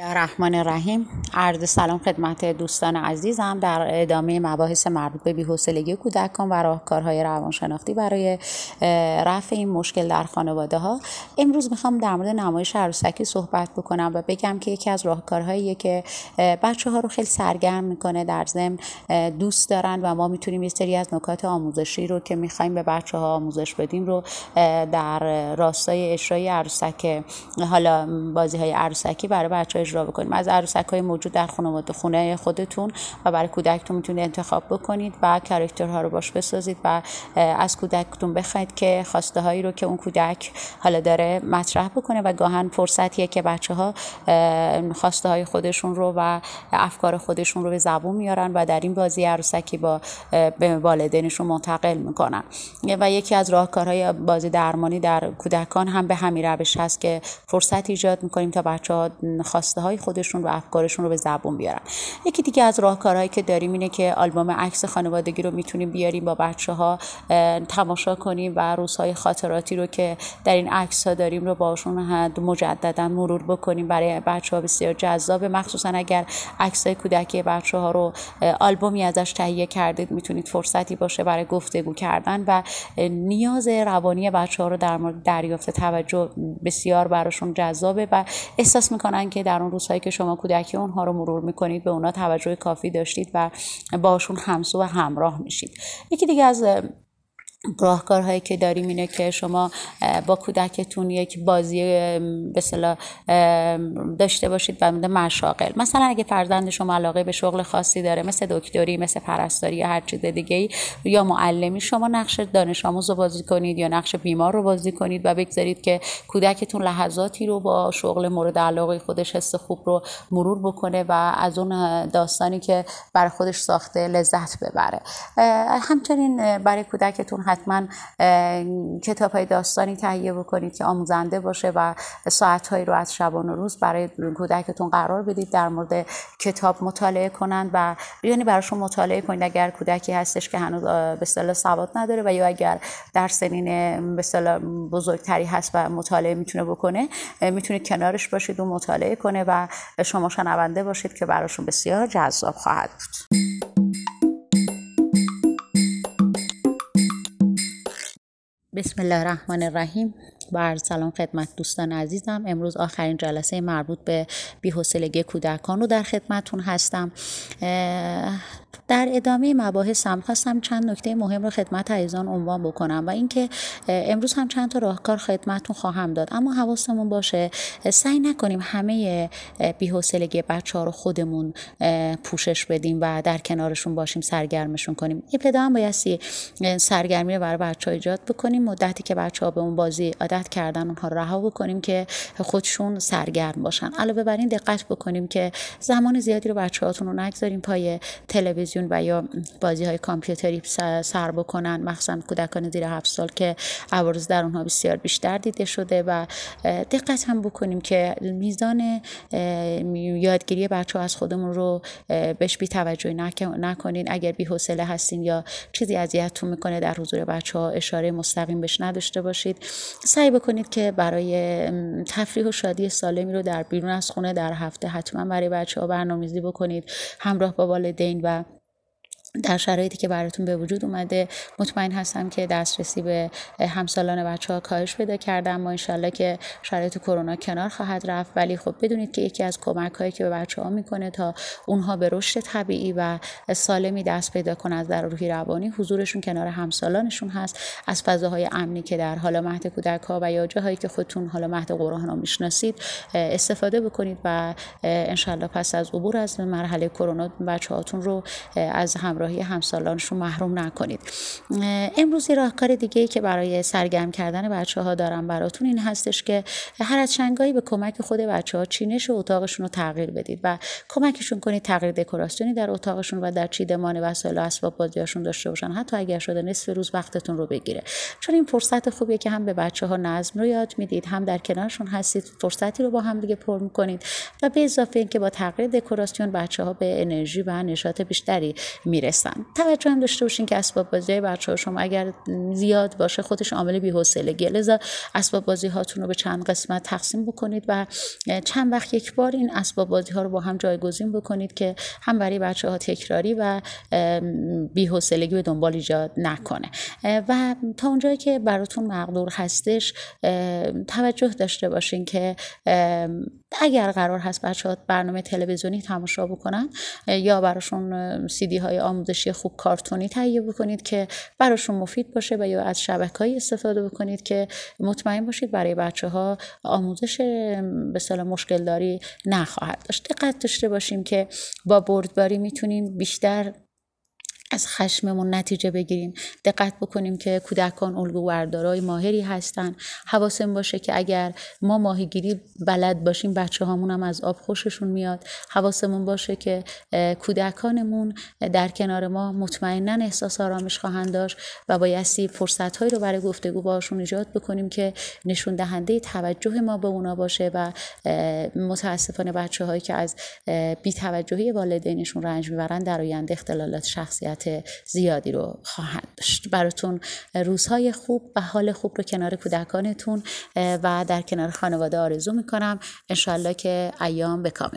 الرحمن الرحیم. عرض سلام خدمت دوستان عزیزم. در ادامه مباحث مربوط به بی‌حوصلگی کودکان و راهکارهای روانشناختی برای رفع این مشکل در خانواده ها امروز می‌خوام در مورد نمایش عروسکی صحبت بکنم و بگم که یکی از راهکارهایی که بچه ها رو خیلی سرگرم می‌کنه در ضمن دوست دارن و ما می‌تونیم یه سری از نکات آموزشی رو که می‌خوایم به بچه ها آموزش بدیم رو در راستای اجرای عروسک حالا بازی های عروسکی برای بچه اجرا بکنیم. از عروسک های موجود در خانواده خونه خودتون و برای کودکتون می‌تونید انتخاب بکنید و ها رو باش بسازید و از کودکتون بخواید که خواسته هایی رو که اون کودک حالا داره مطرح بکنه و گاهن فرصتیه که بچه ها خواسته های خودشون رو و افکار خودشون رو به زبون میارن و در این بازی عروسکی با به والدینشون منتقل می‌کنن. و یکی از راهکارهای بازی درمانی در کودکان هم به همین روش هست که فرصت ایجاد می‌کنیم تا بچه ها خواسته های خودشون و افکارشون رو به زبون بیارن. یکی دیگه از راهکارهایی که داریم اینه که آلبوم عکس خانوادگی رو می‌تونیم بیاریم با بچه ها تماشا کنیم و روزهای خاطراتی رو که در این عکس ها داریم رو باشون مجددا مرور بکنیم. برای بچه ها بسیار جذاب مخصوصا اگر عکس های کودکی بچه ها رو آلبومی ازش تهیه کردید می‌تونید فرصتی باشه برای گفتگو کردن و نیاز روانی بچه ها رو در مورد دریافت توجه بسیار براشون جذابه و احساس می‌کنن که در اون روزهایی که شما کودکی اونها رو مرور می‌کنید به اونا توجه کافی داشتید و باشون همسو و همراه میشید. یکی دیگه از راهکارهایی که داریم اینه که شما با کودکتون یک بازی به داشته باشید و مشاغل. مثلا اگه فرزند شما علاقه به شغل خاصی داره مثل دکتری مثل پرستاری یا هر چیز دیگه ای یا معلمی شما نقش دانش آموز رو بازی کنید یا نقش بیمار رو بازی کنید و بگذارید که کودکتون لحظاتی رو با شغل مورد علاقه خودش حس خوب رو مرور بکنه و از اون داستانی که برای خودش ساخته لذت ببره. همچنین برای کودکتون حتما کتاب های داستانی تهیه بکنید که آموزنده باشه و ساعت هایی رو از شبان و روز برای کودکتون قرار بدید در مورد کتاب مطالعه کنند و یعنی براشون مطالعه کنید. اگر کودکی هستش که هنوز به اصطلاح سواد نداره و یا اگر در سنین به اصطلاح بزرگتری هست و مطالعه می‌تونه بکنه می‌تونید کنارش باشید و مطالعه کنه و شما شنونده باشید که براشون بسیار جذاب خواهد بود. بسم الله الرحمن الرحیم. با سلام خدمت دوستان عزیزم. امروز آخرین جلسه مربوط به بی‌حوصلگی کودکان رو در خدمتون هستم. در ادامه مباحثم خواستم چند نکته مهم رو خدمت عزیزان عنوان بکنم و اینکه امروز هم چند تا راهکار خدمتتون خواهم داد. اما حواسمون باشه سعی نکنیم همه بی‌حوصلگی بچه ها رو خودمون پوشش بدیم و در کنارشون باشیم سرگرمشون کنیم. ابتدا هم بایستی سرگرمی رو برای بچه ها ایجاد بکنیم مدتی که بچه ها به اون بازی عادت کردن اونها رها بکنیم که خودشون سرگرم باشن. علاوه بر این دقت بکنیم که زمان زیادی رو بچه هاتون رو نگذاریم پای تلویزیون و یا بازی های کامپیوتری سر بکنن مخصوصا کودکان زیر هفت سال که عوارض در اونها بسیار بیشتر دیده شده و دقت هم بکنیم که میزان یادگیری بچه از خودمون رو بهش بی توجهی نکنین. اگر بی حوصله هستین یا چیزی اذیتتون می‌کنه در حضور بچه ها اشاره مستقیم بهش نداشته باشید. سعی بکنید که برای تفریح و شادی سالمی رو در بیرون از خونه در هفته حتما برای بچه ها برنامه‌ریزی بکنید. همراه با والدین و در شرایطی که براتون به وجود اومده مطمئن هستم که دسترسی به همسالان بچه ها کاهش پیدا کردم ما انشالله که شرایط کرونا کنار خواهد رفت. ولی خب بدونید که یکی از کمک هایی که به بچه ها می‌کنه تا اونها به رشد طبیعی و سالمی دست پیدا کنن از در روحی روانی حضورشون کنار همسالانشون هست. از فضاهای امنی که در حالا مهد کودک ها و یا جاهایی که خودتون حالا مهد قرآن ها می‌شناسید استفاده بکنید و انشالله پس از عبور از مرحله کرونا بچه هاتون رو از همراه همراهی همسالانشون محروم نکنید. امروز راهکار دیگه ای که برای سرگرم کردن بچه ها دارم براتون این هستش که هر از چنگایی به کمک خود بچه ها چینش و اتاقشون رو تغییر بدید و کمکشون کنید تغییر دکوراسیونی در اتاقشون و در چیدمان وسایل و اسباب بازیاشون داشته باشن. حتی اگر شده نصف روز وقتتون رو بگیره. چون این فرصت خوبیه که هم به بچه ها نظم رو یاد می‌دید هم در کنارشون هستید فرصتی رو با هم دیگه پر می‌کنید و به اضافه اینکه با تغییر دکوراسیون بچه ها به انرژی و نشاط بیشتری می‌رسید. برسن توجه هم داشته باشین که اسباب بازی بچه ها شما اگر زیاد باشه خودش عامل بی‌حوصلگی لذا اسباب بازی هاتون رو به چند قسمت تقسیم بکنید و چند وقت یک بار این اسباب بازی ها رو با هم جایگزین بکنید که هم برای بچه ها تکراری و بی‌حوصلگی به دنبال ایجاد نکنه. و تا اونجایی که براتون مقدور هستش توجه داشته باشین که اگر قرار هست بچه ها برنامه تلویزیونی تماشا بکنن یا براشون سیدی های آموزشی خوب کارتونی تهیه بکنید که براشون مفید باشه و یا از شبکه های استفاده بکنید که مطمئن باشید برای بچه ها آموزش به مشکل داری نخواهد داشت. دقت داشته باشیم که با بردباری می‌تونیم بیشتر از خشممون نتیجه بگیریم. دقت بکنیم که کودکان الگو بردارای ماهری هستن. حواسم باشه که اگر ما ماهیگیری بلد باشیم بچه هامون هم از آب خوششون میاد. حواسمون باشه که کودکانمون در کنار ما مطمئنا احساس آرامش خواهند داشت و بایستی فرصت هایی رو برای گفتگو باشون ایجاد بکنیم که نشون دهنده توجه ما به اونا باشه و متاسفانه بچه هایی که از بیتوجهی والدینشون رنج می‌برن در آینده اختلالات شخصیت زیادی رو خواهند داشت. براتون روزهای خوب و حال خوب رو کنار کودکانتون و در کنار خانواده آرزو می‌کنم. انشالله که ایام به